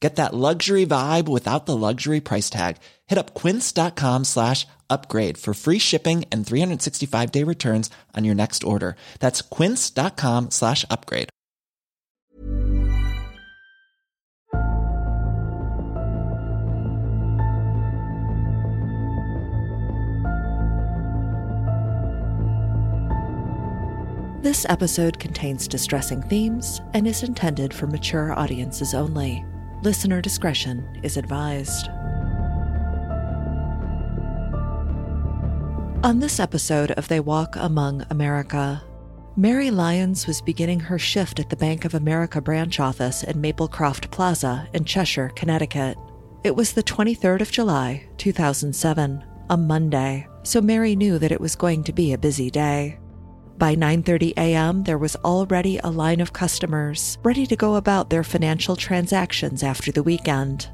Get that luxury vibe without the luxury price tag. Hit up quince.com slash upgrade for free shipping and 365 day returns on your next order. That's quince.com slash upgrade. This episode contains distressing themes and is intended for mature audiences only. Listener discretion is advised. On this episode of They Walk Among America, Mary Lyons was beginning her shift at the Bank of America branch office in Maplecroft Plaza in Cheshire, Connecticut. It was the 23rd of July, 2007, a Monday, so Mary knew that it was going to be a busy day. By 9:30 a.m., there was already a line of customers ready to go about their financial transactions after the weekend.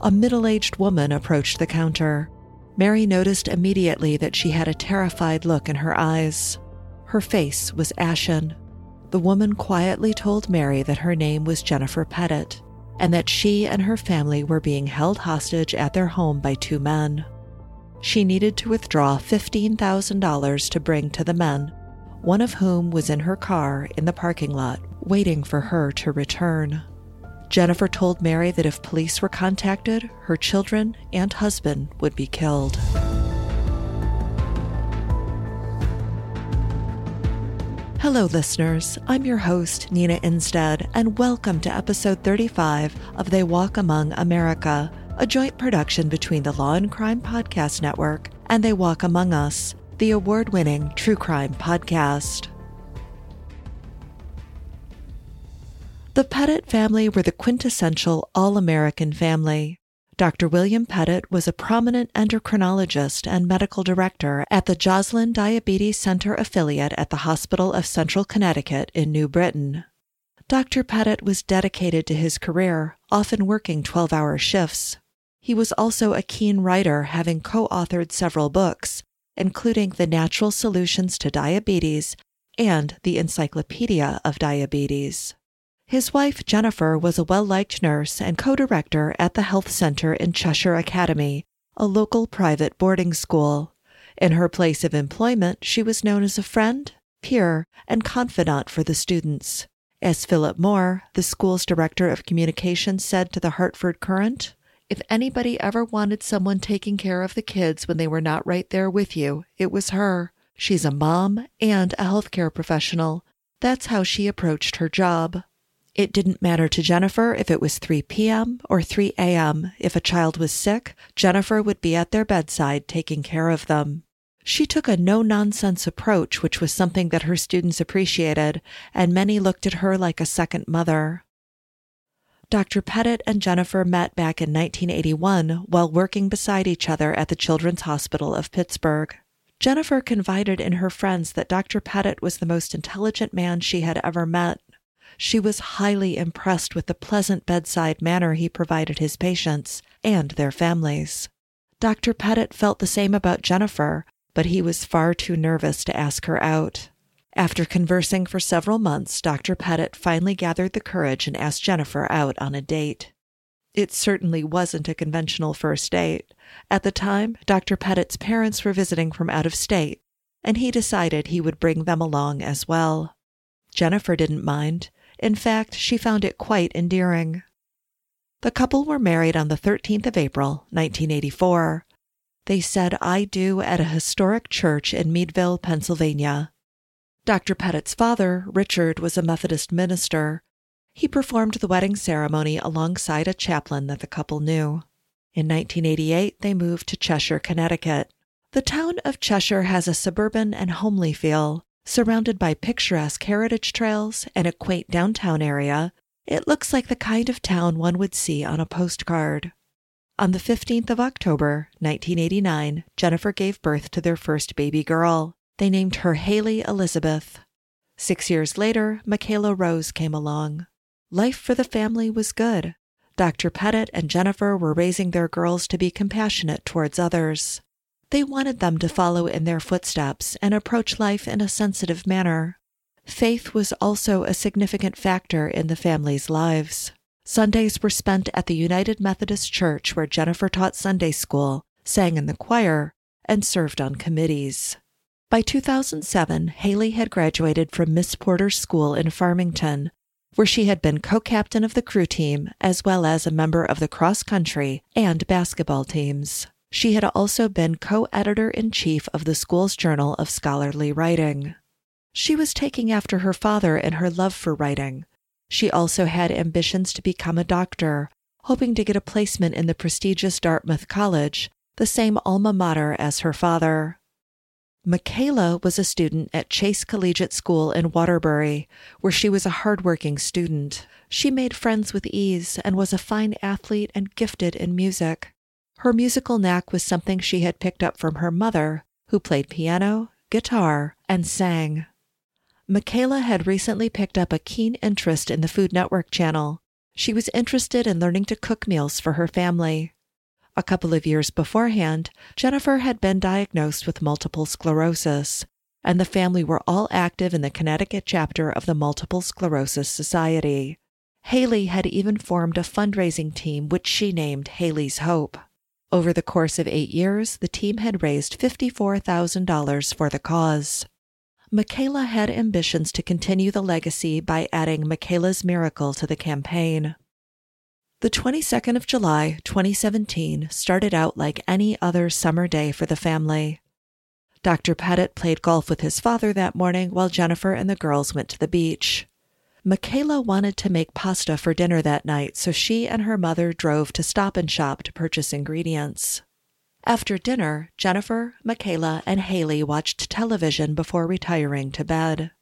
A middle-aged woman approached the counter. Mary noticed immediately that she had a terrified look in her eyes. Her face was ashen. The woman quietly told Mary that her name was Jennifer Petit and that she and her family were being held hostage at their home by two men. She needed to withdraw $15,000 to bring to the men one of whom was in her car in the parking lot, waiting for her to return. Jennifer told Mary that if police were contacted, her children and husband would be killed. Hello, listeners. I'm your host, Nina Innsted, and welcome to episode 35 of They Walk Among America, a joint production between the Law and Crime Podcast Network and They Walk Among Us, the award winning true crime podcast. The Petit family were the quintessential all American family. Dr. William Petit was a prominent endocrinologist and medical director at the Joslin Diabetes Center affiliate at the Hospital of Central Connecticut in New Britain. Dr. Petit was dedicated to his career, often working 12 hour shifts. He was also a keen writer, having co authored several books, including The Natural Solutions to Diabetes and The Encyclopedia of Diabetes. His wife, Jennifer, was a well liked nurse and co director at the Health Center in Cheshire Academy, a local private boarding school. In her place of employment, she was known as a friend, peer, and confidant for the students. As Philip Moore, the school's director of communications, said to the Hartford Courant, if anybody ever wanted someone taking care of the kids when they were not right there with you, it was her. She's a mom and a healthcare professional. That's how she approached her job. It didn't matter to Jennifer if it was 3 p.m. or 3 a.m. If a child was sick, Jennifer would be at their bedside taking care of them. She took a no nonsense approach, which was something that her students appreciated, and many looked at her like a second mother. Dr. Petit and Jennifer met back in 1981 while working beside each other at the Children's Hospital of Pittsburgh. Jennifer confided in her friends that Dr. Petit was the most intelligent man she had ever met. She was highly impressed with the pleasant bedside manner he provided his patients and their families. Dr. Petit felt the same about Jennifer, but he was far too nervous to ask her out. After conversing for several months, Dr. Petit finally gathered the courage and asked Jennifer out on a date. It certainly wasn't a conventional first date. At the time, Dr. Petit's parents were visiting from out of state, and he decided he would bring them along as well. Jennifer didn't mind. In fact, she found it quite endearing. The couple were married on the 13th of April, 1984. They said I do at a historic church in Meadville, Pennsylvania. Dr. Petit's father, Richard, was a Methodist minister. He performed the wedding ceremony alongside a chaplain that the couple knew. In 1988, they moved to Cheshire, Connecticut. The town of Cheshire has a suburban and homely feel. Surrounded by picturesque heritage trails and a quaint downtown area, it looks like the kind of town one would see on a postcard. On the 15th of October, 1989, Jennifer gave birth to their first baby girl. They named her Haley Elizabeth. Six years later, Michaela Rose came along. Life for the family was good. Dr. Petit and Jennifer were raising their girls to be compassionate towards others. They wanted them to follow in their footsteps and approach life in a sensitive manner. Faith was also a significant factor in the family's lives. Sundays were spent at the United Methodist Church where Jennifer taught Sunday school, sang in the choir, and served on committees. By 2007, Haley had graduated from Miss Porter's School in Farmington, where she had been co captain of the crew team as well as a member of the cross country and basketball teams. She had also been co editor in chief of the school's Journal of Scholarly Writing. She was taking after her father in her love for writing. She also had ambitions to become a doctor, hoping to get a placement in the prestigious Dartmouth College, the same alma mater as her father. Michaela was a student at Chase Collegiate School in Waterbury, where she was a hardworking student. She made friends with ease and was a fine athlete and gifted in music. Her musical knack was something she had picked up from her mother, who played piano, guitar, and sang. Michaela had recently picked up a keen interest in the Food Network channel. She was interested in learning to cook meals for her family. A couple of years beforehand, Jennifer had been diagnosed with multiple sclerosis, and the family were all active in the Connecticut chapter of the Multiple Sclerosis Society. Haley had even formed a fundraising team which she named Haley's Hope. Over the course of eight years, the team had raised $54,000 for the cause. Michaela had ambitions to continue the legacy by adding Michaela's Miracle to the campaign. The 22nd of July, 2017, started out like any other summer day for the family. Dr. Petit played golf with his father that morning while Jennifer and the girls went to the beach. Michaela wanted to make pasta for dinner that night, so she and her mother drove to Stop and Shop to purchase ingredients. After dinner, Jennifer, Michaela, and Haley watched television before retiring to bed.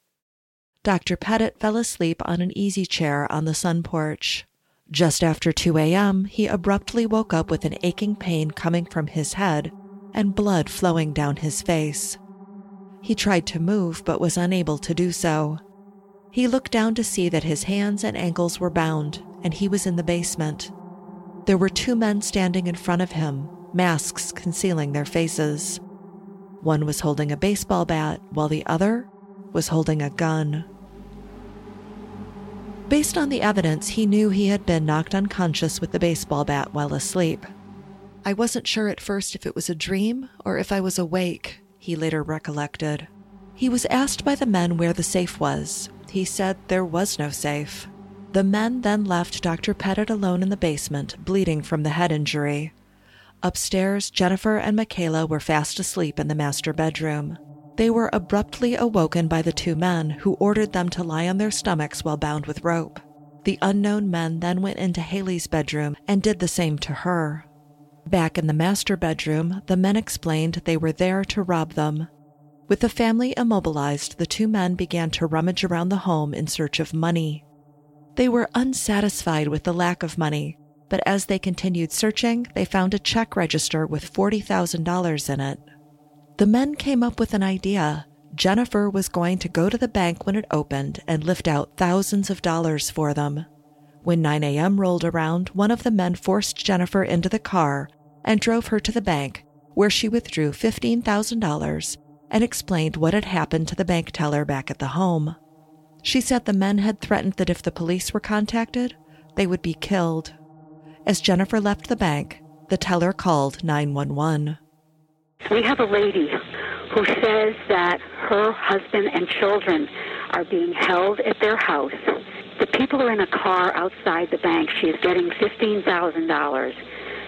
Dr. Petit fell asleep on an easy chair on the sun porch. Just after 2 a.m., he abruptly woke up with an aching pain coming from his head and blood flowing down his face. He tried to move but was unable to do so. He looked down to see that his hands and ankles were bound and he was in the basement. There were two men standing in front of him, masks concealing their faces. One was holding a baseball bat while the other was holding a gun. Based on the evidence, he knew he had been knocked unconscious with the baseball bat while asleep. I wasn't sure at first if it was a dream or if I was awake, he later recollected. He was asked by the men where the safe was. He said there was no safe. The men then left Dr. Petit alone in the basement, bleeding from the head injury. Upstairs, Jennifer and Michaela were fast asleep in the master bedroom. They were abruptly awoken by the two men, who ordered them to lie on their stomachs while bound with rope. The unknown men then went into Haley's bedroom and did the same to her. Back in the master bedroom, the men explained they were there to rob them. With the family immobilized, the two men began to rummage around the home in search of money. They were unsatisfied with the lack of money, but as they continued searching, they found a check register with $40,000 in it. The men came up with an idea. Jennifer was going to go to the bank when it opened and lift out thousands of dollars for them. When 9 a.m. rolled around, one of the men forced Jennifer into the car and drove her to the bank, where she withdrew $15,000 and explained what had happened to the bank teller back at the home. She said the men had threatened that if the police were contacted, they would be killed. As Jennifer left the bank, the teller called 911. We have a lady who says that her husband and children are being held at their house. The people are in a car outside the bank. She is getting $15,000.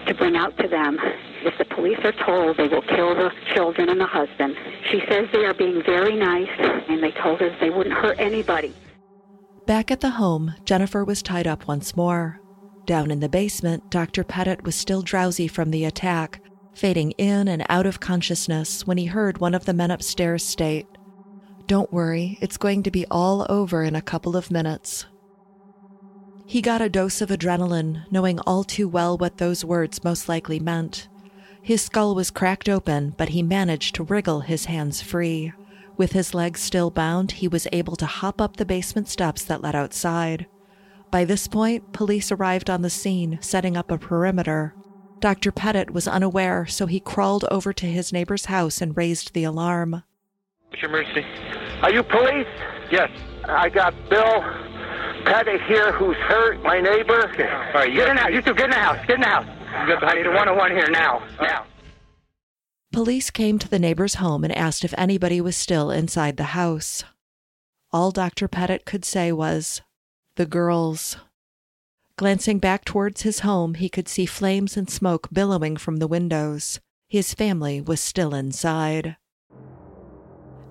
to bring out to them. If the police are told, they will kill the children and the husband. She says they are being very nice, and they told us they wouldn't hurt anybody. Back at the home, Jennifer was tied up once more. Down in the basement, Dr. Petit was still drowsy from the attack, fading in and out of consciousness when he heard one of the men upstairs state, Don't worry, it's going to be all over in a couple of minutes. He got a dose of adrenaline, knowing all too well what those words most likely meant. His skull was cracked open, but he managed to wriggle his hands free. With his legs still bound, he was able to hop up the basement steps that led outside. By this point, police arrived on the scene, setting up a perimeter. Dr. Petit was unaware, so he crawled over to his neighbor's house and raised the alarm. What's your emergency? Are you police? Yes. I got Bill Petit here who's hurt, my neighbor. Okay. All right, you Get got- in the house. You two get in the house. Get in the house. You got the I need a one-on-one here now. Now. Police came to the neighbor's home and asked if anybody was still inside the house. All Dr. Petit could say was, The girls. Glancing back towards his home, he could see flames and smoke billowing from the windows. His family was still inside.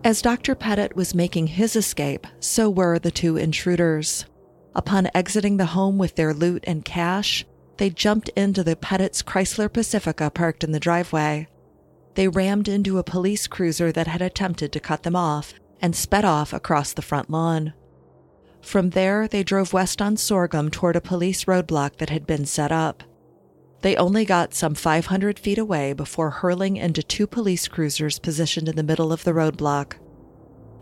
As Dr. Petit was making his escape, so were the two intruders. Upon exiting the home with their loot and cash, they jumped into the Petit's Chrysler Pacifica parked in the driveway. They rammed into a police cruiser that had attempted to cut them off and sped off across the front lawn. From there, they drove west on Sorghum toward a police roadblock that had been set up. They only got some 500 feet away before hurling into two police cruisers positioned in the middle of the roadblock.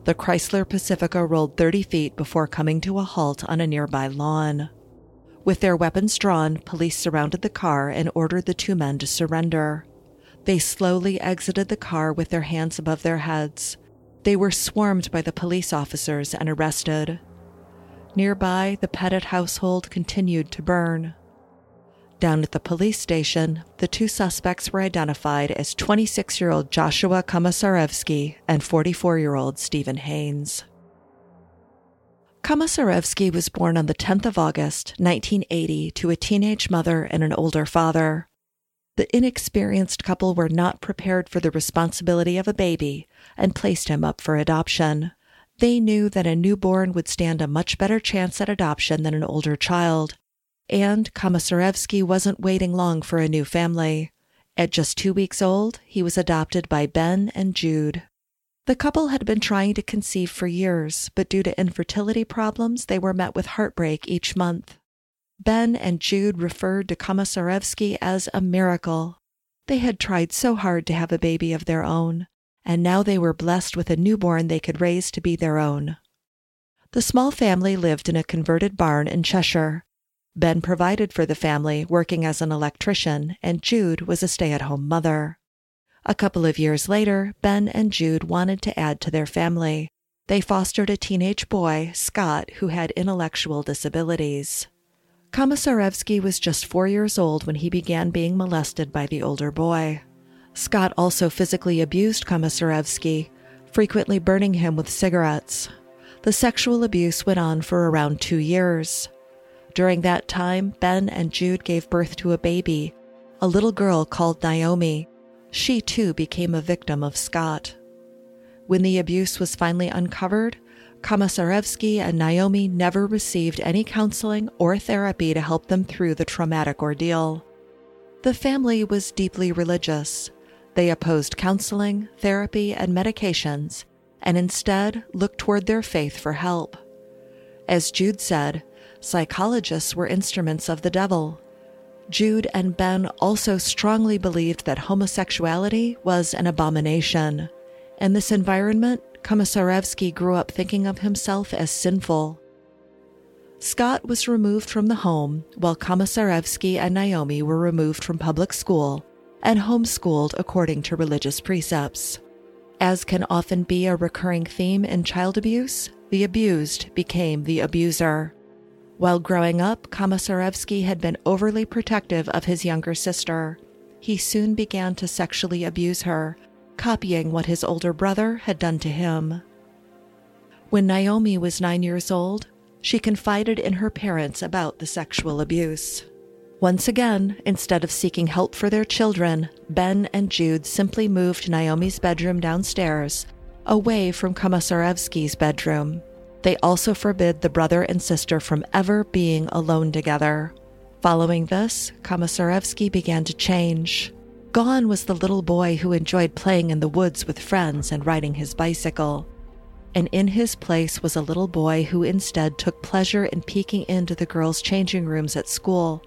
The Chrysler Pacifica rolled 30 feet before coming to a halt on a nearby lawn. With their weapons drawn, police surrounded the car and ordered the two men to surrender. They slowly exited the car with their hands above their heads. They were swarmed by the police officers and arrested. Nearby, the Petit household continued to burn. Down at the police station, the two suspects were identified as 26 year old Joshua Komisarjevsky and 44 year old Stephen Hayes. Komisarjevsky was born on the 10th of August, 1980, to a teenage mother and an older father. The inexperienced couple were not prepared for the responsibility of a baby and placed him up for adoption. They knew that a newborn would stand a much better chance at adoption than an older child. And Komisarjevsky wasn't waiting long for a new family. At just two weeks old, he was adopted by Ben and Jude. The couple had been trying to conceive for years, but due to infertility problems, they were met with heartbreak each month. Ben and Jude referred to Komisarjevsky as a miracle. They had tried so hard to have a baby of their own, and now they were blessed with a newborn they could raise to be their own. The small family lived in a converted barn in Cheshire. Ben provided for the family, working as an electrician, and Jude was a stay at home mother. A couple of years later, Ben and Jude wanted to add to their family. They fostered a teenage boy, Scott, who had intellectual disabilities. Komisarjevsky was just four years old when he began being molested by the older boy. Scott also physically abused Komisarjevsky, frequently burning him with cigarettes. The sexual abuse went on for around two years. During that time, Ben and Jude gave birth to a baby, a little girl called Naomi. She too became a victim of Scott. When the abuse was finally uncovered, Komisarjevsky and Naomi never received any counseling or therapy to help them through the traumatic ordeal. The family was deeply religious. They opposed counseling, therapy, and medications, and instead looked toward their faith for help. As Jude said, psychologists were instruments of the devil. Jude and Ben also strongly believed that homosexuality was an abomination. In this environment, Komisarjevsky grew up thinking of himself as sinful. Scott was removed from the home, while Komisarjevsky and Naomi were removed from public school and homeschooled according to religious precepts. As can often be a recurring theme in child abuse, the abused became the abuser. While growing up, Komisarjevsky had been overly protective of his younger sister. He soon began to sexually abuse her, copying what his older brother had done to him. When Naomi was nine years old, she confided in her parents about the sexual abuse. Once again, instead of seeking help for their children, Ben and Jude simply moved Naomi's bedroom downstairs, away from Komisarjevsky's bedroom. They also forbid the brother and sister from ever being alone together. Following this, Komisarjevsky began to change. Gone was the little boy who enjoyed playing in the woods with friends and riding his bicycle. And in his place was a little boy who instead took pleasure in peeking into the girls' changing rooms at school,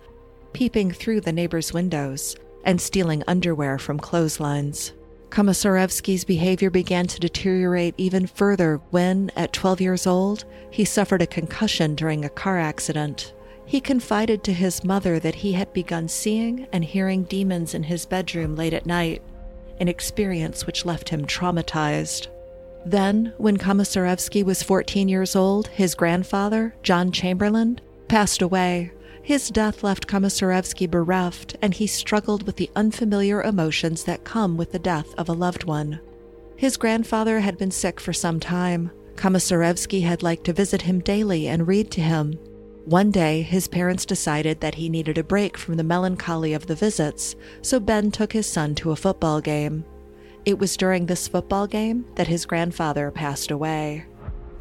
peeping through the neighbors' windows, and stealing underwear from clotheslines. Komisarjevsky's behavior began to deteriorate even further when, at 12 years old, he suffered a concussion during a car accident. He confided to his mother that he had begun seeing and hearing demons in his bedroom late at night, an experience which left him traumatized. Then, when Komisarjevsky was 14 years old, his grandfather, John Chamberlain, passed away. His death left Komisarjevsky bereft, and he struggled with the unfamiliar emotions that come with the death of a loved one. His grandfather had been sick for some time. Komisarjevsky had liked to visit him daily and read to him, one day, his parents decided that he needed a break from the melancholy of the visits, so Ben took his son to a football game. It was during this football game that his grandfather passed away.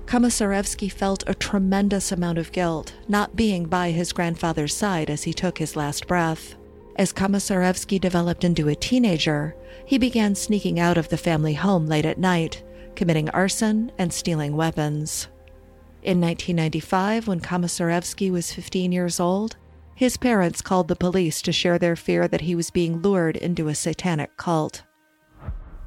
Komisarjevsky felt a tremendous amount of guilt not being by his grandfather's side as he took his last breath. As Komisarjevsky developed into a teenager, he began sneaking out of the family home late at night, committing arson and stealing weapons. In 1995, when Komisarjevsky was 15 years old, his parents called the police to share their fear that he was being lured into a satanic cult.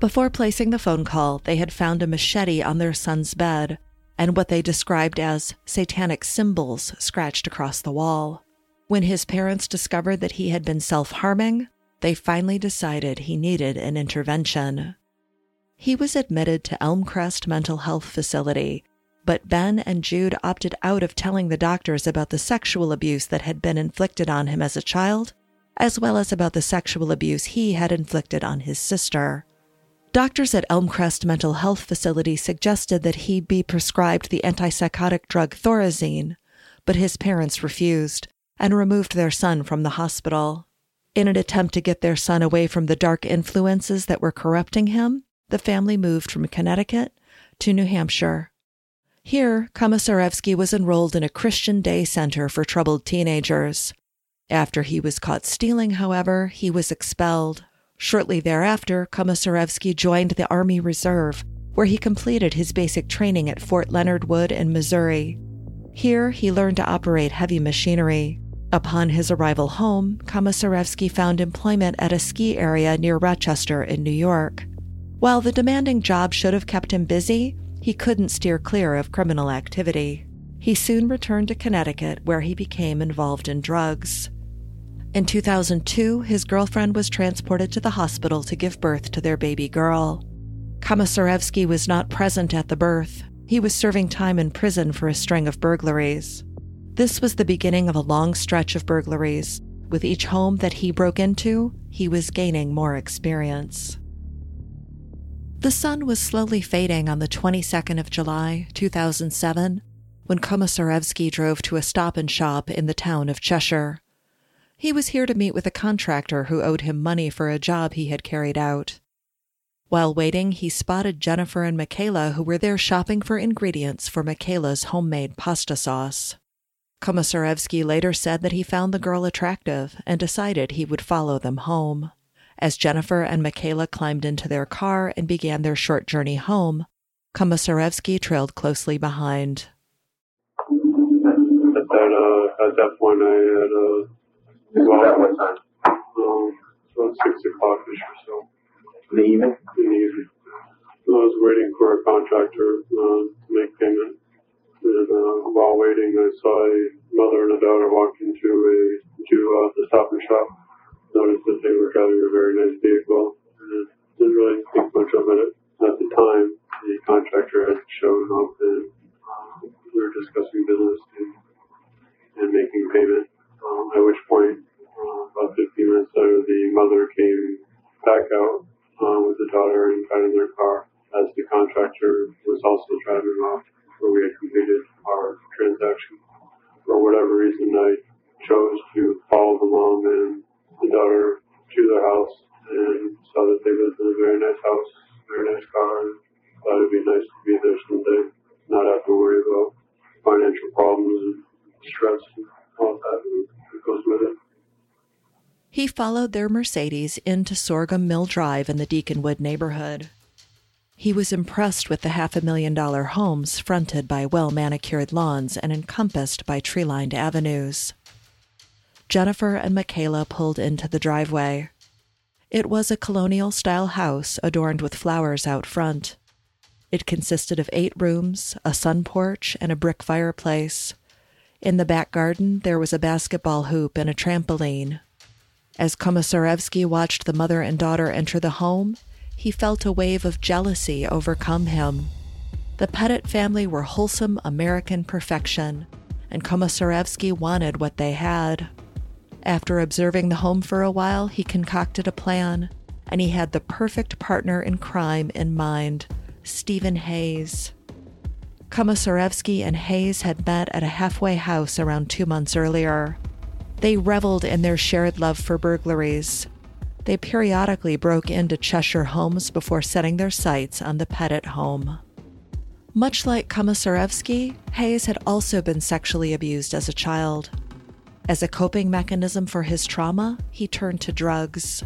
Before placing the phone call, they had found a machete on their son's bed and what they described as satanic symbols scratched across the wall. When his parents discovered that he had been self harming, they finally decided he needed an intervention. He was admitted to Elmcrest Mental Health Facility but Ben and Jude opted out of telling the doctors about the sexual abuse that had been inflicted on him as a child, as well as about the sexual abuse he had inflicted on his sister. Doctors at Elmcrest Mental Health Facility suggested that he be prescribed the antipsychotic drug Thorazine, but his parents refused and removed their son from the hospital. In an attempt to get their son away from the dark influences that were corrupting him, the family moved from Connecticut to New Hampshire. Here, Komisarjevsky was enrolled in a Christian day center for troubled teenagers. After he was caught stealing, however, he was expelled. Shortly thereafter, Komisarjevsky joined the Army Reserve, where he completed his basic training at Fort Leonard Wood in Missouri. Here, he learned to operate heavy machinery. Upon his arrival home, Komisarjevsky found employment at a ski area near Rochester in New York. While the demanding job should have kept him busy, he couldn't steer clear of criminal activity. He soon returned to Connecticut, where he became involved in drugs. In 2002, his girlfriend was transported to the hospital to give birth to their baby girl. Komisarjevsky was not present at the birth. He was serving time in prison for a string of burglaries. This was the beginning of a long stretch of burglaries. With each home that he broke into, he was gaining more experience. The sun was slowly fading on the 22nd of July, 2007, when Komisarjevsky drove to a stop and shop in the town of Cheshire. He was here to meet with a contractor who owed him money for a job he had carried out. While waiting, he spotted Jennifer and Michaela, who were there shopping for ingredients for Michaela's homemade pasta sauce. Komisarjevsky later said that he found the girl attractive and decided he would follow them home. As Jennifer and Michaela climbed into their car and began their short journey home, Komisarjevsky trailed closely behind. At that, uh, at that point, I had, uh, at what time? Um, about six o'clock ish or so. In the evening? In the evening. I was waiting for a contractor, uh, to make payment. And, uh, while waiting, I saw a mother and a daughter walk into a, to, uh, the stop and shop noticed that they were driving a very nice vehicle and didn't really think much of it at the time. The contractor had shown up and uh, we were discussing business and, and making payment. Um, at which point, uh, about 15 minutes later, the mother came back out uh, with the daughter and got in their car as the contractor was also driving off where we had completed our transaction. For whatever reason, I chose to follow the mom and the daughter to their house and saw that they lived in a very nice house, very nice car, and thought it'd be nice to be there someday, not have to worry about financial problems and stress and he followed their Mercedes into Sorghum Mill Drive in the Deaconwood neighborhood. He was impressed with the half a million dollar homes fronted by well manicured lawns and encompassed by tree lined avenues. Jennifer and Michaela pulled into the driveway. It was a colonial style house adorned with flowers out front. It consisted of eight rooms, a sun porch, and a brick fireplace. In the back garden, there was a basketball hoop and a trampoline. As Komisarjevsky watched the mother and daughter enter the home, he felt a wave of jealousy overcome him. The Petit family were wholesome American perfection, and Komisarjevsky wanted what they had. After observing the home for a while, he concocted a plan, and he had the perfect partner in crime in mind Stephen Hayes. Komisarjevsky and Hayes had met at a halfway house around two months earlier. They reveled in their shared love for burglaries. They periodically broke into Cheshire homes before setting their sights on the Petit home. Much like Komisarjevsky, Hayes had also been sexually abused as a child. As a coping mechanism for his trauma, he turned to drugs.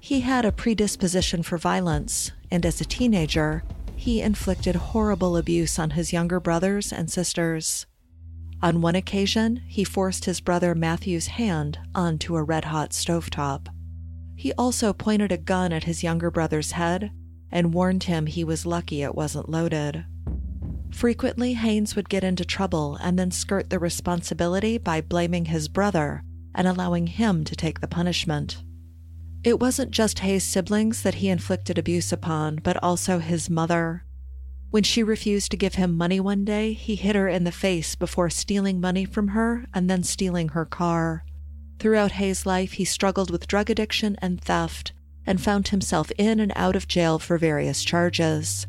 He had a predisposition for violence, and as a teenager, he inflicted horrible abuse on his younger brothers and sisters. On one occasion, he forced his brother Matthew's hand onto a red hot stovetop. He also pointed a gun at his younger brother's head and warned him he was lucky it wasn't loaded. Frequently, Hayes would get into trouble and then skirt the responsibility by blaming his brother and allowing him to take the punishment. It wasn't just Hayes' siblings that he inflicted abuse upon, but also his mother. When she refused to give him money one day, he hit her in the face before stealing money from her and then stealing her car. Throughout Hayes' life, he struggled with drug addiction and theft and found himself in and out of jail for various charges.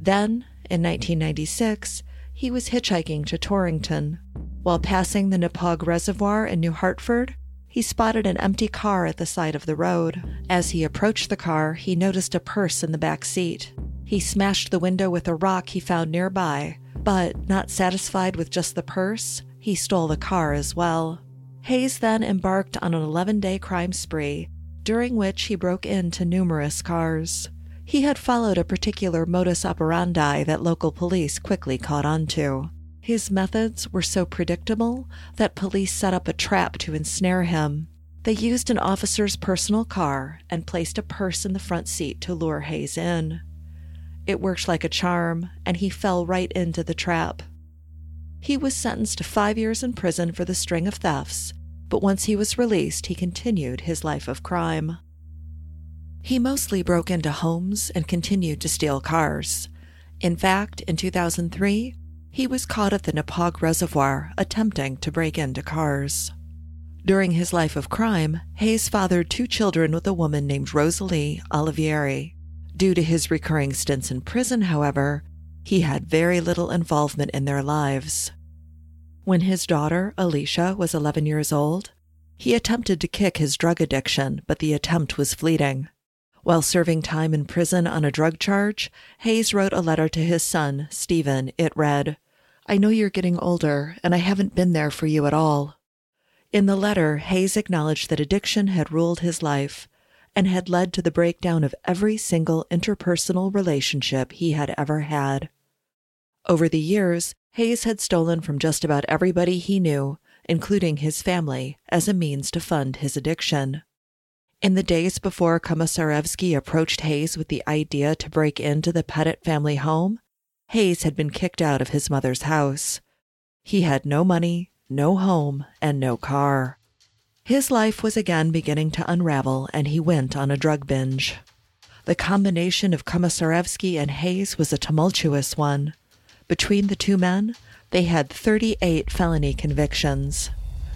Then, in 1996, he was hitchhiking to Torrington. While passing the Nepaug Reservoir in New Hartford, he spotted an empty car at the side of the road. As he approached the car, he noticed a purse in the back seat. He smashed the window with a rock he found nearby, but not satisfied with just the purse, he stole the car as well. Hayes then embarked on an 11 day crime spree, during which he broke into numerous cars. He had followed a particular modus operandi that local police quickly caught on to. His methods were so predictable that police set up a trap to ensnare him. They used an officer's personal car and placed a purse in the front seat to lure Hayes in. It worked like a charm, and he fell right into the trap. He was sentenced to five years in prison for the string of thefts, but once he was released, he continued his life of crime. He mostly broke into homes and continued to steal cars. In fact, in 2003, he was caught at the Nepaug Reservoir attempting to break into cars. During his life of crime, Hayes fathered two children with a woman named Rosalie Olivieri. Due to his recurring stints in prison, however, he had very little involvement in their lives. When his daughter, Alicia, was 11 years old, he attempted to kick his drug addiction, but the attempt was fleeting. While serving time in prison on a drug charge, Hayes wrote a letter to his son, Stephen. It read, I know you're getting older, and I haven't been there for you at all. In the letter, Hayes acknowledged that addiction had ruled his life and had led to the breakdown of every single interpersonal relationship he had ever had. Over the years, Hayes had stolen from just about everybody he knew, including his family, as a means to fund his addiction. In the days before Komisarjevsky approached Hayes with the idea to break into the Petit family home, Hayes had been kicked out of his mother's house. He had no money, no home, and no car. His life was again beginning to unravel, and he went on a drug binge. The combination of Komisarjevsky and Hayes was a tumultuous one. Between the two men, they had 38 felony convictions.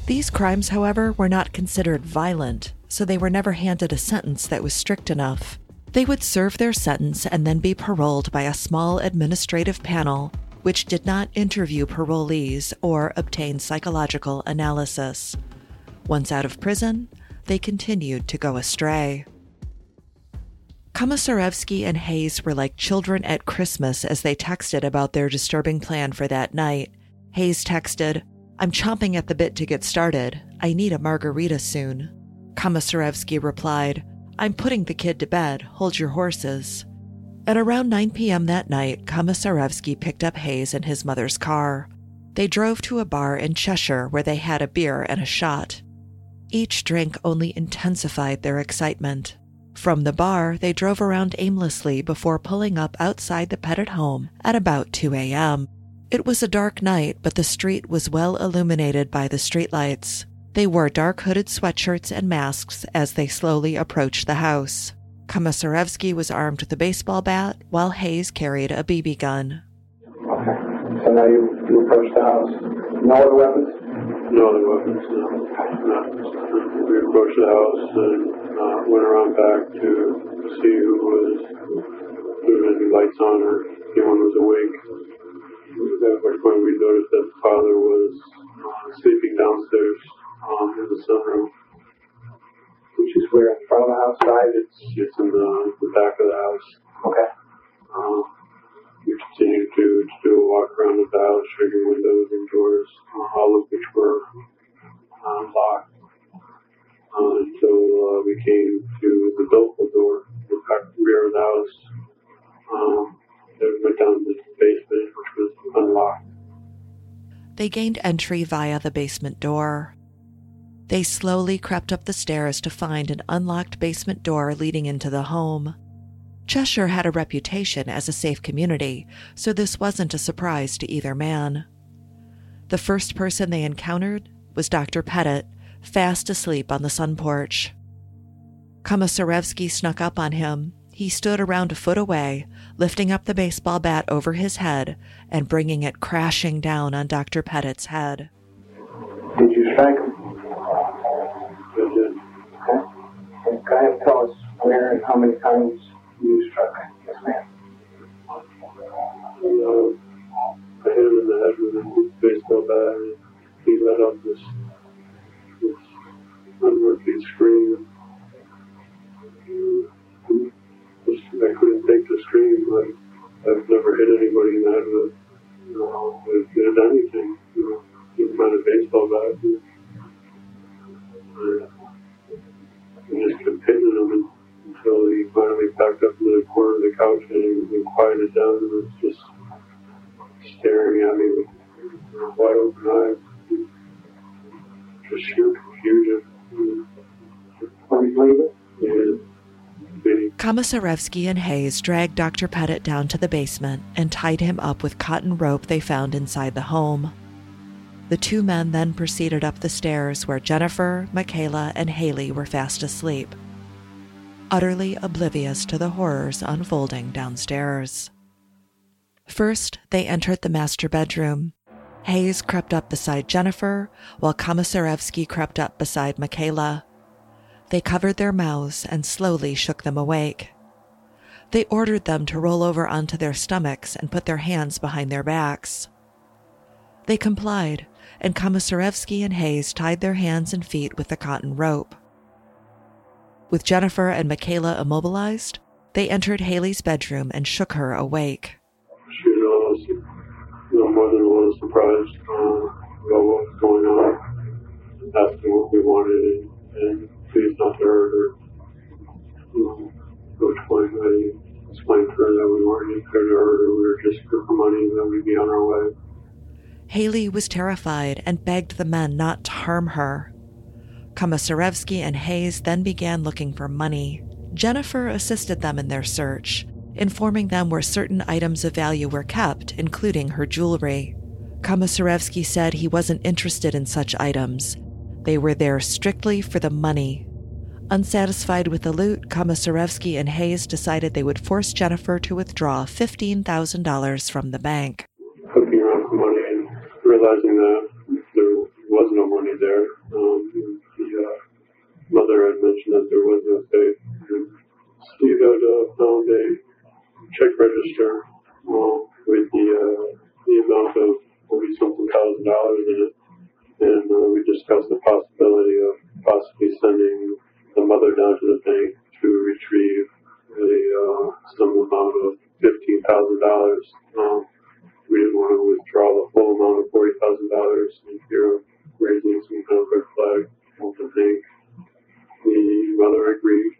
These crimes, however, were not considered violent, so they were never handed a sentence that was strict enough. They would serve their sentence and then be paroled by a small administrative panel, which did not interview parolees or obtain psychological analysis. Once out of prison, they continued to go astray. Komisarjevsky and Hayes were like children at Christmas as they texted about their disturbing plan for that night. Hayes texted, I'm chomping at the bit to get started. I need a margarita soon. Komisarjevsky replied, I'm putting the kid to bed. Hold your horses. At around 9 p.m. that night, Komisarjevsky picked up Hayes in his mother's car. They drove to a bar in Cheshire where they had a beer and a shot. Each drink only intensified their excitement. From the bar, they drove around aimlessly before pulling up outside the Petit home at about 2 a.m. It was a dark night, but the street was well illuminated by the streetlights. They wore dark hooded sweatshirts and masks as they slowly approached the house. Komisarjevsky was armed with a baseball bat, while Hayes carried a BB gun. Okay. So now you, you approach the house. No other weapons? No other weapons, no. no. We approached the house and uh, went around back to see who was, if there any lights on or if anyone was awake. At which point we noticed that the father was uh, sleeping downstairs um, in the sunroom. Which is where? In front of the house, side? It's, it's in the, the back of the house. Okay. Um, we continued to, to do a walk around the house, checking windows and doors, uh, all of which were uh, locked. Uh, until uh, we came to the Doppel door, the back rear of the house. Um, that went down to the basement, which was unlocked. They gained entry via the basement door. They slowly crept up the stairs to find an unlocked basement door leading into the home. Cheshire had a reputation as a safe community, so this wasn't a surprise to either man. The first person they encountered was Dr. Petit, fast asleep on the sun porch. Komisarjevsky snuck up on him. He stood around a foot away, lifting up the baseball bat over his head and bringing it crashing down on Dr. Petit's head. Did you strike him? That's it. Okay. And I have tell us where and how many times you struck this man? Uh, I hit him in the head with a baseball bat. He let out this, this unearthly scream. I couldn't take the scream. I, I've never hit anybody in the head with, you with, with anything. Down and was just staring at me with wide open eyes. Just sheer confusion. And Komisarjevsky and Hayes dragged Dr. Petit down to the basement and tied him up with cotton rope they found inside the home. The two men then proceeded up the stairs where Jennifer, Michaela, and Haley were fast asleep, utterly oblivious to the horrors unfolding downstairs. First, they entered the master bedroom. Hayes crept up beside Jennifer, while Komisarjevsky crept up beside Michaela. They covered their mouths and slowly shook them awake. They ordered them to roll over onto their stomachs and put their hands behind their backs. They complied, and Komisarjevsky and Hayes tied their hands and feet with the cotton rope. With Jennifer and Michaela immobilized, they entered Haley's bedroom and shook her awake. she was you know, more than a little surprised uh, about what was going on, asking what we wanted, and, and please not to hurt her. Um, at which point I explained to her that we weren't here to hurt her, we were just here for money, and that we'd be on our way. Haley was terrified and begged the men not to harm her. Komisarjevsky and Hayes then began looking for money. Jennifer assisted them in their search, informing them where certain items of value were kept, including her jewelry. Komisarjevsky said he wasn't interested in such items. They were there strictly for the money. Unsatisfied with the loot, Komisarjevsky and Hayes decided they would force Jennifer to withdraw $15,000 from the bank. Looking around for money and realizing that mother had mentioned that there was no safe. And Steve had uh, found a check register uh, with the, uh, the amount of 40 something thousand dollars in it. And uh, we discussed the possibility of possibly sending the mother down to the bank to retrieve a uh, some amount of fifteen thousand dollars. Um, we didn't want to withdraw the full amount of forty thousand dollars in fear of raising some kind of red flag with the bank the mother agreed.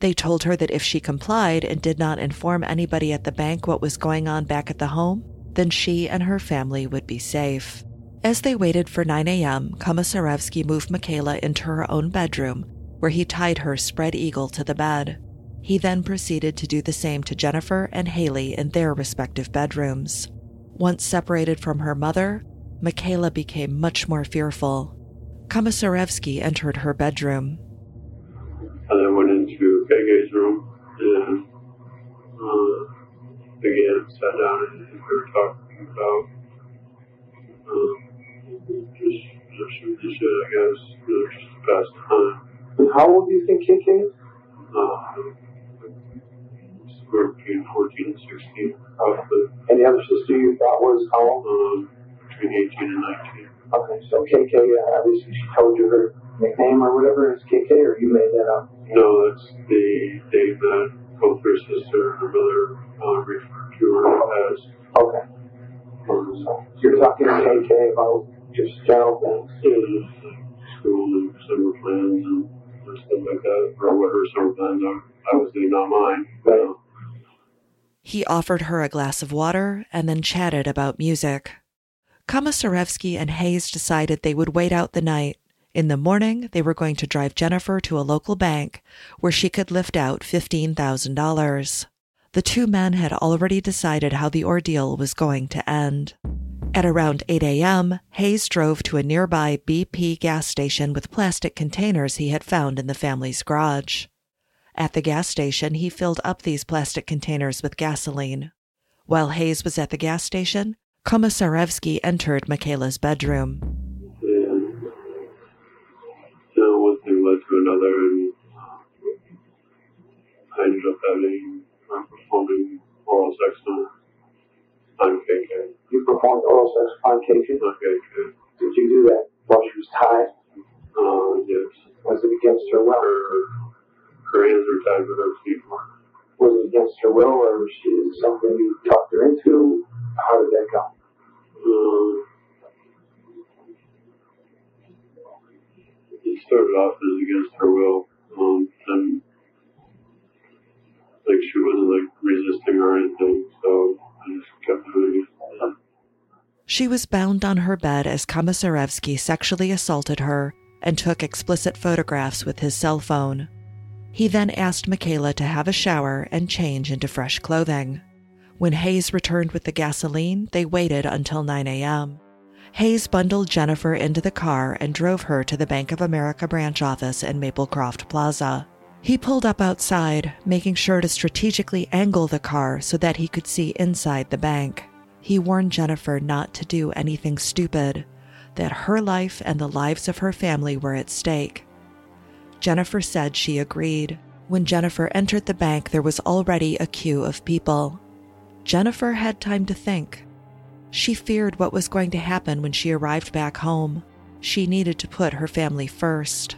They told her that if she complied and did not inform anybody at the bank what was going on back at the home, then she and her family would be safe. As they waited for 9 a.m., Komisarjevsky moved Michaela into her own bedroom, where he tied her spread eagle to the bed. He then proceeded to do the same to Jennifer and Haley in their respective bedrooms. Once separated from her mother, Michaela became much more fearful. Komisarjevsky entered her bedroom. And then went into KK's room and uh, again sat down and we were talking about um, just, just, just I guess, you know, just the past time. And how old do you think KK is? Uh, somewhere between 14 and 16, probably. And the other sister you thought was how old? Um, between 18 and 19. Okay, so KK, uh, obviously she told you her nickname or whatever is KK, or you made that up? No, that's the name that both her sister and her mother uh, referred to her as. Okay. So you're talking to KK about just general things. uh, school and summer plans and stuff like that, or what her summer plans are. Obviously not mine. you know. He offered her a glass of water and then chatted about music. Komisarjevsky and Hayes decided they would wait out the night. In the morning, they were going to drive Jennifer to a local bank where she could lift out $15,000. The two men had already decided how the ordeal was going to end. At around 8 a.m., Hayes drove to a nearby BP gas station with plastic containers he had found in the family's garage. At the gas station, he filled up these plastic containers with gasoline. While Hayes was at the gas station, Komisarjevsky entered Michaela's bedroom. And you know, one thing led to another, and uh, I ended up having uh, performing oral sex on on KK. You performed oral sex on KK. Not KK. Did you do that while she was tied? Uh, yes. Was it against her will? Her, her hands were tied with her feet. Was it against her will, or was she something you talked her into? How did that go? Um, it started off as against her will, um, and like she wasn't like resisting or anything, so I just kept doing it. She was bound on her bed as Komisarjevsky sexually assaulted her and took explicit photographs with his cell phone. He then asked Michaela to have a shower and change into fresh clothing. When Hayes returned with the gasoline, they waited until 9 a.m. Hayes bundled Jennifer into the car and drove her to the Bank of America branch office in Maplecroft Plaza. He pulled up outside, making sure to strategically angle the car so that he could see inside the bank. He warned Jennifer not to do anything stupid, that her life and the lives of her family were at stake. Jennifer said she agreed. When Jennifer entered the bank, there was already a queue of people. Jennifer had time to think. She feared what was going to happen when she arrived back home. She needed to put her family first.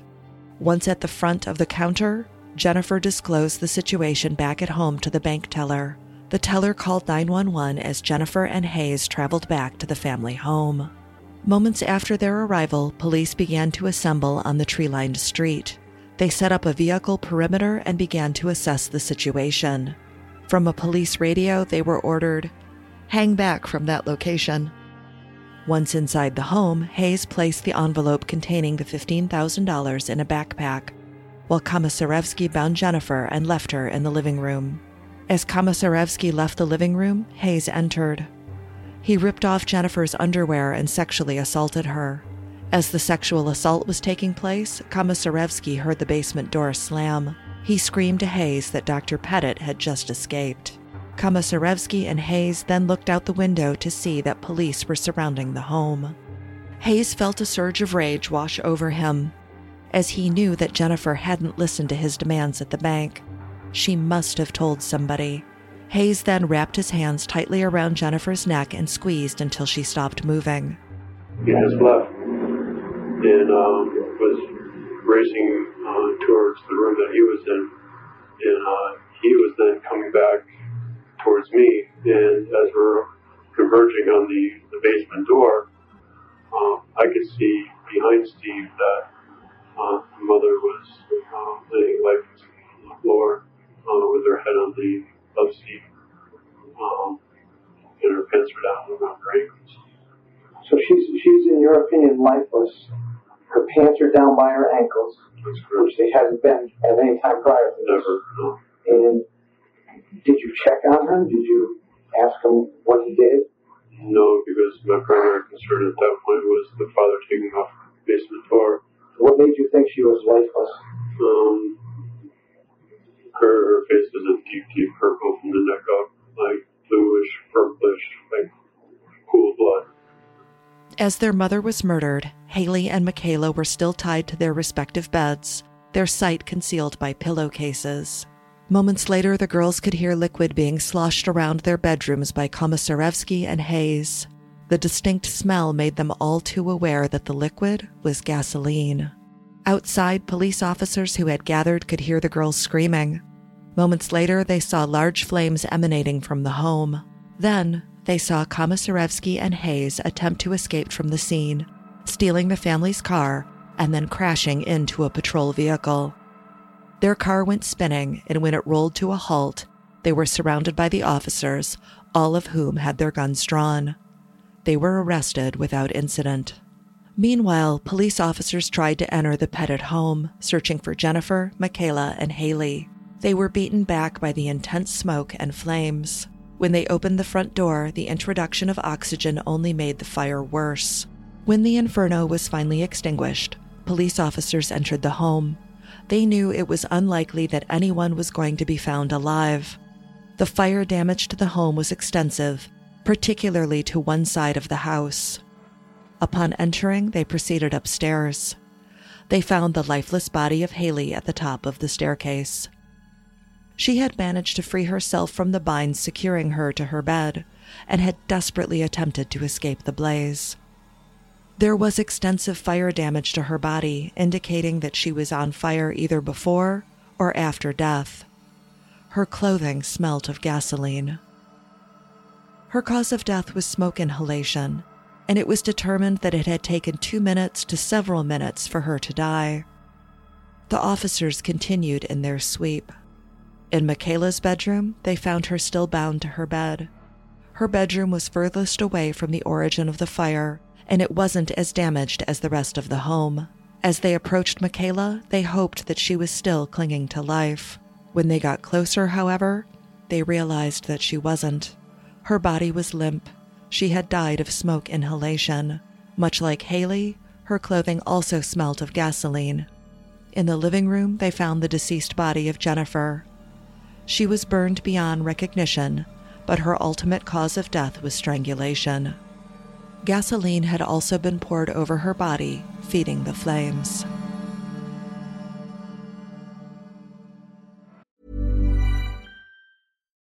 Once at the front of the counter, Jennifer disclosed the situation back at home to the bank teller. The teller called 911 as Jennifer and Hayes traveled back to the family home. Moments after their arrival, police began to assemble on the tree lined street. They set up a vehicle perimeter and began to assess the situation. From a police radio, they were ordered, Hang back from that location. Once inside the home, Hayes placed the envelope containing the $15,000 in a backpack, while Komisarjevsky bound Jennifer and left her in the living room. As Komisarjevsky left the living room, Hayes entered. He ripped off Jennifer's underwear and sexually assaulted her. As the sexual assault was taking place, Komisarjevsky heard the basement door slam. He screamed to Hayes that Dr. Petit had just escaped. Komisarjevsky and Hayes then looked out the window to see that police were surrounding the home. Hayes felt a surge of rage wash over him, as he knew that Jennifer hadn't listened to his demands at the bank. She must have told somebody. Hayes then wrapped his hands tightly around Jennifer's neck and squeezed until she stopped moving. He just left and um, was racing uh, towards the room that he was in, and uh, he was then coming back towards me. And as we're converging on the, the basement door, um, I could see behind Steve that uh, the mother was uh, laying lifeless on the floor uh, with her head on the love seat. Um, and her pants were down around her ankles. So she's, she's in your opinion, lifeless. Her pants are down by her ankles, which they hadn't been at any time prior to this. Never. And did you check on her? Did you ask him what he did? No, because my primary concern at that point was the father taking off the basement door. What made you think she was lifeless? Um, her, her face was a deep, deep purple from the neck up, like bluish, purplish, like cool blood. As their mother was murdered, Haley and Michaela were still tied to their respective beds, their sight concealed by pillowcases. Moments later, the girls could hear liquid being sloshed around their bedrooms by Komisarjevsky and Hayes. The distinct smell made them all too aware that the liquid was gasoline. Outside, police officers who had gathered could hear the girls screaming. Moments later, they saw large flames emanating from the home. Then, they saw Komisarjevsky and Hayes attempt to escape from the scene, stealing the family's car and then crashing into a patrol vehicle. Their car went spinning, and when it rolled to a halt, they were surrounded by the officers, all of whom had their guns drawn. They were arrested without incident. Meanwhile, police officers tried to enter the Petit home, searching for Jennifer, Michaela, and Haley. They were beaten back by the intense smoke and flames. When they opened the front door, the introduction of oxygen only made the fire worse. When the inferno was finally extinguished, police officers entered the home. They knew it was unlikely that anyone was going to be found alive. The fire damage to the home was extensive, particularly to one side of the house. Upon entering, they proceeded upstairs. They found the lifeless body of Haley at the top of the staircase. She had managed to free herself from the binds securing her to her bed and had desperately attempted to escape the blaze. There was extensive fire damage to her body, indicating that she was on fire either before or after death. Her clothing smelt of gasoline. Her cause of death was smoke inhalation, and it was determined that it had taken two minutes to several minutes for her to die. The officers continued in their sweep. In Michaela's bedroom, they found her still bound to her bed. Her bedroom was furthest away from the origin of the fire, and it wasn't as damaged as the rest of the home. As they approached Michaela, they hoped that she was still clinging to life. When they got closer, however, they realized that she wasn't. Her body was limp. She had died of smoke inhalation. Much like Haley, her clothing also smelt of gasoline. In the living room, they found the deceased body of Jennifer. She was burned beyond recognition, but her ultimate cause of death was strangulation. Gasoline had also been poured over her body, feeding the flames.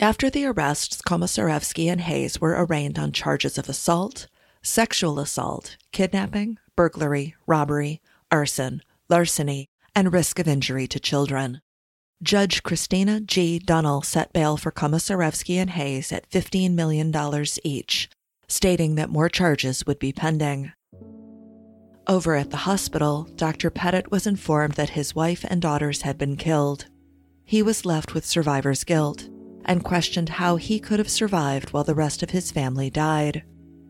After the arrests, Komisarjevsky and Hayes were arraigned on charges of assault, sexual assault, kidnapping, burglary, robbery, arson, larceny, and risk of injury to children. Judge Christina G. Dunnell set bail for Komisarjevsky and Hayes at $15 million each, stating that more charges would be pending. Over at the hospital, Dr. Petit was informed that his wife and daughters had been killed. He was left with survivor's guilt and questioned how he could have survived while the rest of his family died.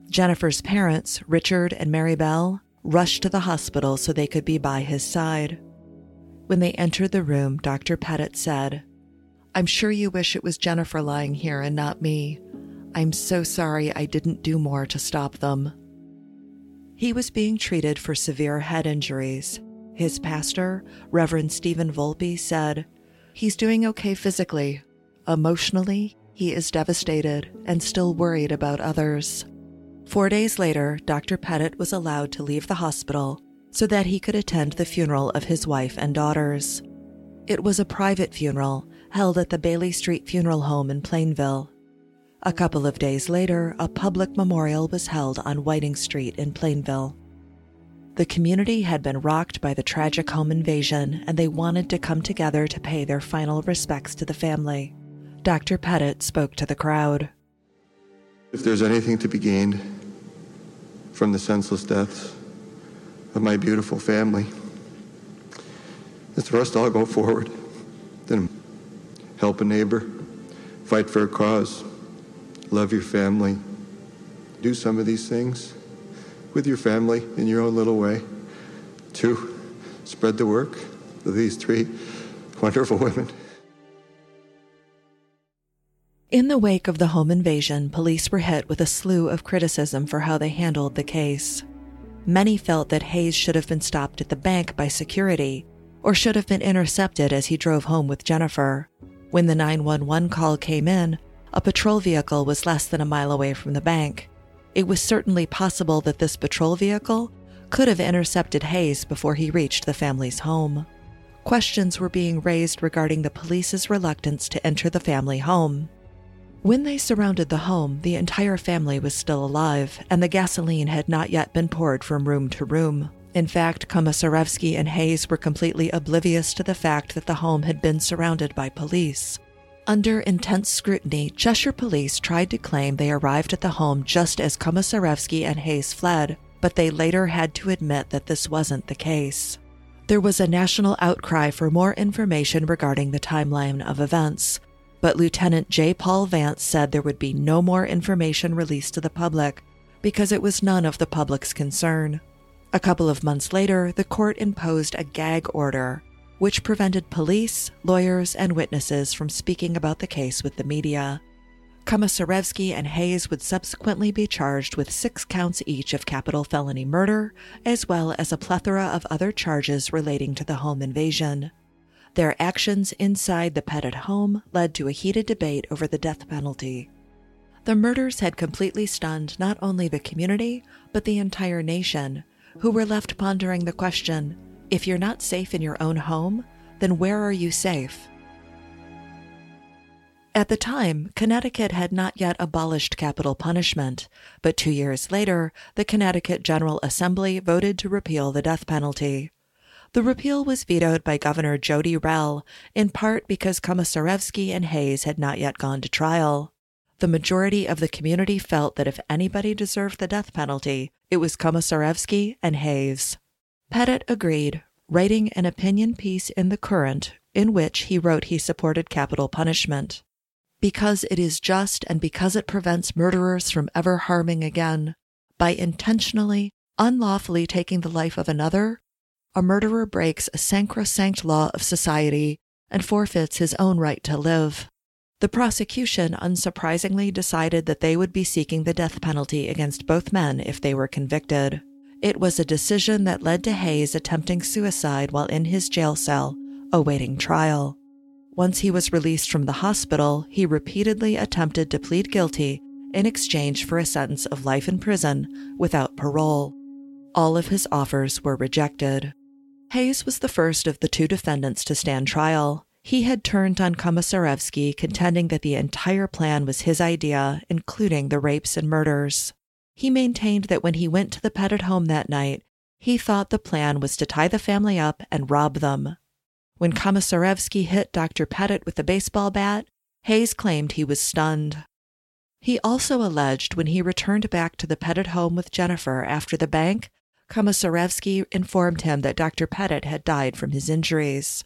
Jennifer's parents, Richard and Mary Bell, rushed to the hospital so they could be by his side. When they entered the room, Dr. Petit said, I'm sure you wish it was Jennifer lying here and not me. I'm so sorry I didn't do more to stop them. He was being treated for severe head injuries. His pastor, Reverend Stephen Volpe, said, He's doing okay physically. Emotionally, he is devastated and still worried about others. Four days later, Dr. Petit was allowed to leave the hospital so that he could attend the funeral of his wife and daughters. It was a private funeral held at the Bailey Street Funeral Home in Plainville. A couple of days later, a public memorial was held on Whiting Street in Plainville. The community had been rocked by the tragic home invasion, and they wanted to come together to pay their final respects to the family. Dr. Petit spoke to the crowd. If there's anything to be gained from the senseless deaths of my beautiful family, it's for us to all go forward, then help a neighbor, fight for a cause, love your family, do some of these things with your family in your own little way. to spread the work of these three wonderful women. In the wake of the home invasion, police were hit with a slew of criticism for how they handled the case. Many felt that Hayes should have been stopped at the bank by security or should have been intercepted as he drove home with Jennifer. When the 911 call came in, a patrol vehicle was less than a mile away from the bank. It was certainly possible that this patrol vehicle could have intercepted Hayes before he reached the family's home. Questions were being raised regarding the police's reluctance to enter the family home. When they surrounded the home, the entire family was still alive, and the gasoline had not yet been poured from room to room. In fact, Komisarjevsky and Hayes were completely oblivious to the fact that the home had been surrounded by police. Under intense scrutiny, Cheshire police tried to claim they arrived at the home just as Komisarjevsky and Hayes fled, but they later had to admit that this wasn't the case. There was a national outcry for more information regarding the timeline of events, but Lieutenant J. Paul Vance said there would be no more information released to the public because it was none of the public's concern. A couple of months later, the court imposed a gag order, which prevented police, lawyers, and witnesses from speaking about the case with the media. Komisarjevsky and Hayes would subsequently be charged with six counts each of capital felony murder, as well as a plethora of other charges relating to the home invasion. Their actions inside the Petit home led to a heated debate over the death penalty. The murders had completely stunned not only the community, but the entire nation, who were left pondering the question if you're not safe in your own home, then where are you safe? At the time, Connecticut had not yet abolished capital punishment, but two years later, the Connecticut General Assembly voted to repeal the death penalty. The repeal was vetoed by Governor Jodi Rell, in part because Komisarjevsky and Hayes had not yet gone to trial. The majority of the community felt that if anybody deserved the death penalty, it was Komisarjevsky and Hayes. Petit agreed, writing an opinion piece in The Courant in which he wrote he supported capital punishment. Because it is just and because it prevents murderers from ever harming again, by intentionally, unlawfully taking the life of another, a murderer breaks a sacrosanct law of society and forfeits his own right to live. The prosecution unsurprisingly decided that they would be seeking the death penalty against both men if they were convicted. It was a decision that led to Hayes attempting suicide while in his jail cell, awaiting trial. Once he was released from the hospital, he repeatedly attempted to plead guilty in exchange for a sentence of life in prison without parole. All of his offers were rejected. Hayes was the first of the two defendants to stand trial. He had turned on Komisarjevsky, contending that the entire plan was his idea, including the rapes and murders. He maintained that when he went to the Petit home that night, he thought the plan was to tie the family up and rob them. When Komisarjevsky hit Dr. Petit with a baseball bat, Hayes claimed he was stunned. He also alleged when he returned back to the Petit home with Jennifer after the bank, Komisarjevsky informed him that Dr. Petit had died from his injuries.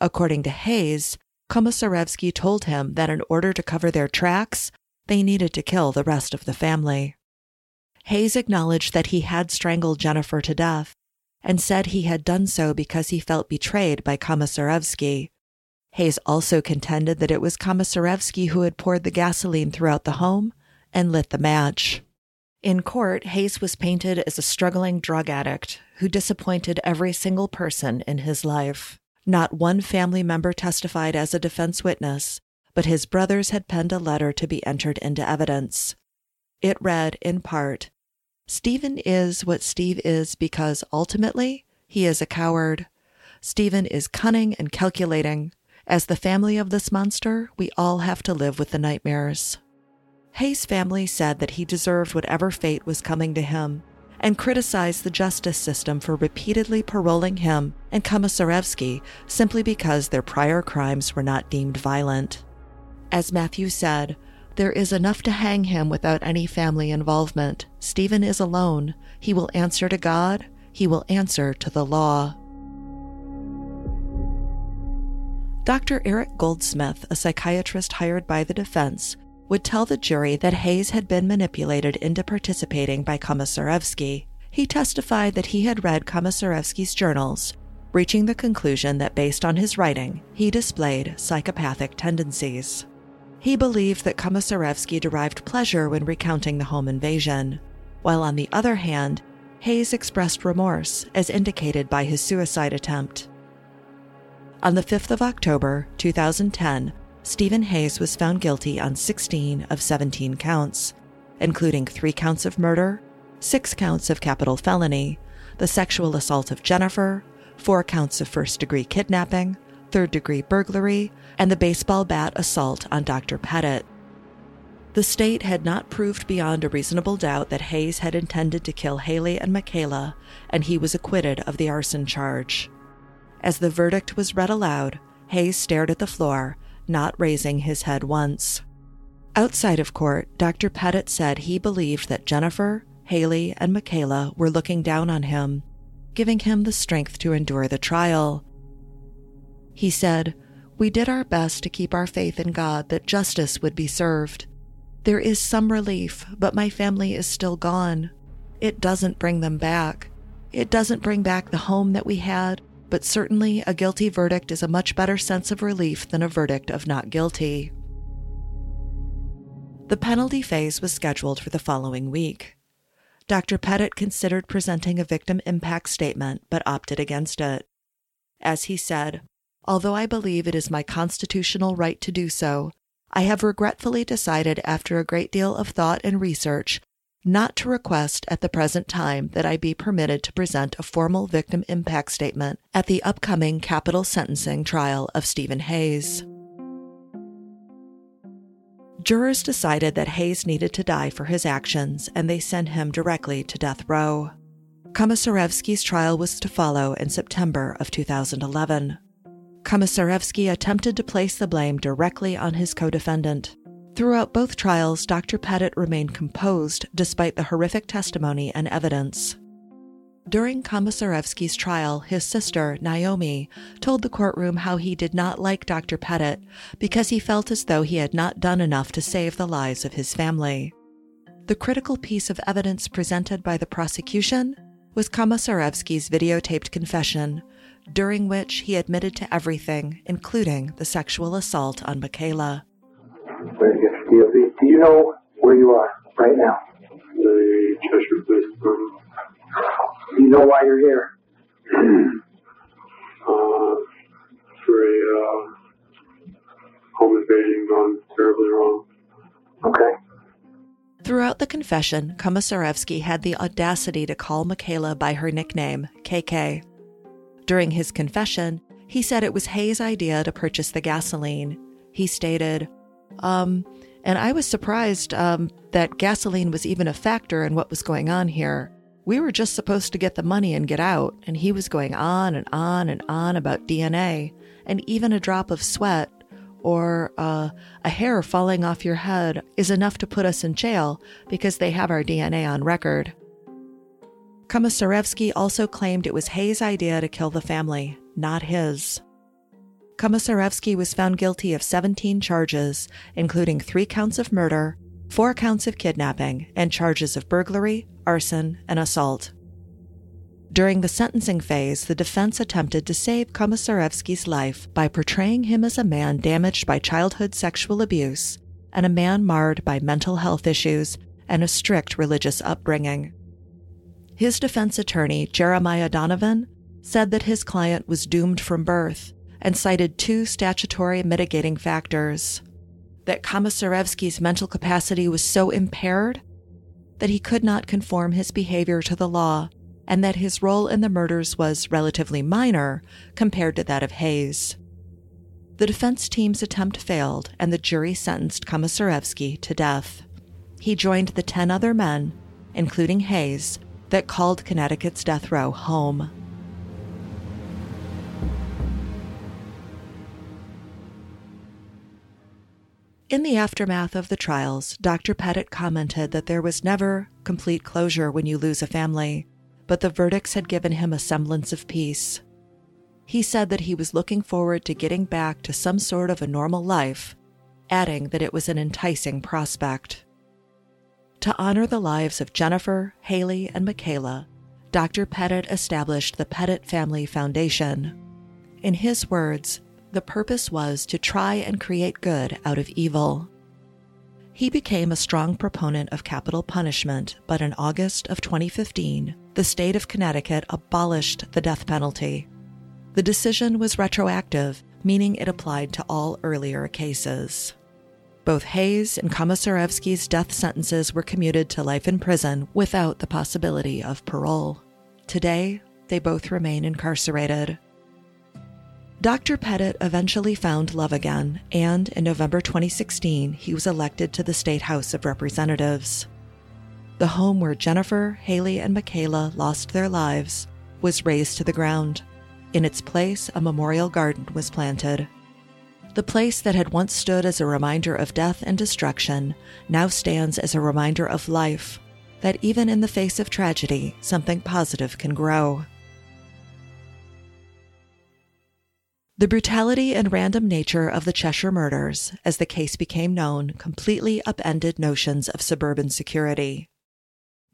According to Hayes, Komisarjevsky told him that in order to cover their tracks, they needed to kill the rest of the family. Hayes acknowledged that he had strangled Jennifer to death and said he had done so because he felt betrayed by Komisarjevsky, Hayes also contended that it was Komisarjevsky who had poured the gasoline throughout the home and lit the match. In court, Hayes was painted as a struggling drug addict who disappointed every single person in his life. Not one family member testified as a defense witness, but his brothers had penned a letter to be entered into evidence. It read, in part, Stephen is what Steve is because ultimately he is a coward. Stephen is cunning and calculating. As the family of this monster, we all have to live with the nightmares. Hayes' family said that he deserved whatever fate was coming to him and criticized the justice system for repeatedly paroling him and Komisarjevsky simply because their prior crimes were not deemed violent. As Matthew said, there is enough to hang him without any family involvement. Stephen is alone. He will answer to God. He will answer to the law. Dr. Eric Goldsmith, a psychiatrist hired by the defense, would tell the jury that Hayes had been manipulated into participating by Komisarjevsky. He testified that he had read Komisarjevsky's journals, reaching the conclusion that based on his writing, he displayed psychopathic tendencies. He believed that Komisarjevsky derived pleasure when recounting the home invasion, while on the other hand, Hayes expressed remorse as indicated by his suicide attempt. On the 5th of October, 2010, Stephen Hayes was found guilty on 16 of 17 counts, including three counts of murder, six counts of capital felony, the sexual assault of Jennifer, four counts of first degree kidnapping, third degree burglary, and the baseball bat assault on Dr. Petit. The state had not proved beyond a reasonable doubt that Hayes had intended to kill Haley and Michaela, and he was acquitted of the arson charge. As the verdict was read aloud, Hayes stared at the floor, not raising his head once. Outside of court, Dr. Petit said he believed that Jennifer, Haley, and Michaela were looking down on him, giving him the strength to endure the trial. He said, We did our best to keep our faith in God that justice would be served. There is some relief, but my family is still gone. It doesn't bring them back. It doesn't bring back the home that we had, but certainly a guilty verdict is a much better sense of relief than a verdict of not guilty. The penalty phase was scheduled for the following week. Dr. Petit considered presenting a victim impact statement but opted against it. As he said, Although I believe it is my constitutional right to do so, I have regretfully decided after a great deal of thought and research not to request at the present time that I be permitted to present a formal victim impact statement at the upcoming capital sentencing trial of Stephen Hayes. Jurors decided that Hayes needed to die for his actions, and they sent him directly to death row. Komisarjevsky's trial was to follow in September of 2011. Komisarjevsky attempted to place the blame directly on his co defendant. Throughout both trials, Dr. Petit remained composed despite the horrific testimony and evidence. During Komisarjevsky's trial, his sister, Naomi, told the courtroom how he did not like Dr. Petit because he felt as though he had not done enough to save the lives of his family. The critical piece of evidence presented by the prosecution was Komisarjevsky's videotaped confession, during which he admitted to everything, including the sexual assault on Michaela. Do you know where you are right now? The Cheshire Police Department. Do you know why you're here? uh, for a uh, home invasion gone terribly wrong. Okay. Throughout the confession, Komisarjevsky had the audacity to call Michaela by her nickname, KK. During his confession, he said it was Hayes' idea to purchase the gasoline. He stated, um, and I was surprised um, that gasoline was even a factor in what was going on here. We were just supposed to get the money and get out, and he was going on and on and on about DNA, and even a drop of sweat or uh, a hair falling off your head is enough to put us in jail because they have our DNA on record. Komisarjevsky also claimed it was Hayes' idea to kill the family, not his. Komisarjevsky was found guilty of 17 charges, including three counts of murder, four counts of kidnapping, and charges of burglary, arson, and assault. During the sentencing phase, the defense attempted to save Komisarjevsky's life by portraying him as a man damaged by childhood sexual abuse and a man marred by mental health issues and a strict religious upbringing. His defense attorney, Jeremiah Donovan, said that his client was doomed from birth and cited two statutory mitigating factors that Komisarjevsky's mental capacity was so impaired that he could not conform his behavior to the law and that his role in the murders was relatively minor compared to that of Hayes. The defense team's attempt failed, and the jury sentenced Komisarjevsky to death. He joined the 10 other men, including Hayes, that called Connecticut's death row home. In the aftermath of the trials, Dr. Petit commented that there was never complete closure when you lose a family, but the verdicts had given him a semblance of peace. He said that he was looking forward to getting back to some sort of a normal life, adding that it was an enticing prospect. To honor the lives of Jennifer, Haley, and Michaela, Dr. Petit established the Petit Family Foundation. In his words, the purpose was to try and create good out of evil. He became a strong proponent of capital punishment, but in August of 2015, the state of Connecticut abolished the death penalty. The decision was retroactive, meaning it applied to all earlier cases. Both Hayes and Komisarjevsky's death sentences were commuted to life in prison without the possibility of parole. Today, they both remain incarcerated. Dr. Petit eventually found love again, and in November 2016, he was elected to the State House of Representatives. The home where Jennifer, Haley, and Michaela lost their lives was razed to the ground. In its place, a memorial garden was planted. The place that had once stood as a reminder of death and destruction now stands as a reminder of life, that even in the face of tragedy, something positive can grow. The brutality and random nature of the Cheshire murders, as the case became known, completely upended notions of suburban security.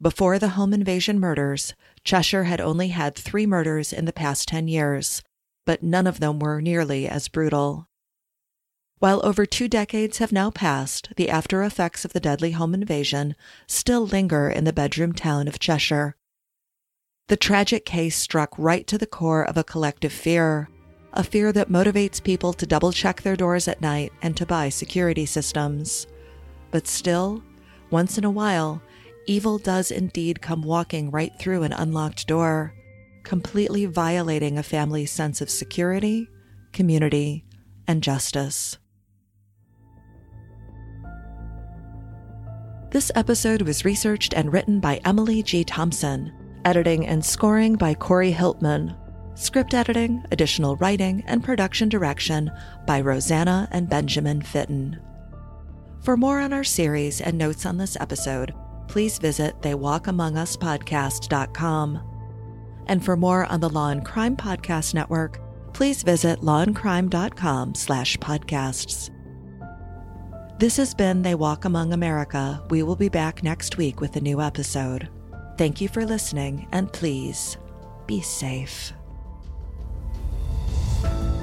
Before the home invasion murders, Cheshire had only had three murders in the past 10 years, but none of them were nearly as brutal. While over two decades have now passed, the after effects of the deadly home invasion still linger in the bedroom town of Cheshire. The tragic case struck right to the core of a collective fear a fear that motivates people to double check their doors at night and to buy security systems. But still, once in a while, evil does indeed come walking right through an unlocked door, completely violating a family's sense of security, community, and justice. This episode was researched and written by Emily G. Thompson, editing and scoring by Kory Hilpmann, script editing, additional writing, and production direction by Rosanna and Benjamin Fitton. For more on our series and notes on this episode, please visit theywalkamonguspodcast.com. And for more on the Law and Crime Podcast Network, please visit lawandcrime.com slash podcasts. This has been They Walk Among America. We will be back next week with a new episode. Thank you for listening, and please be safe. Bye.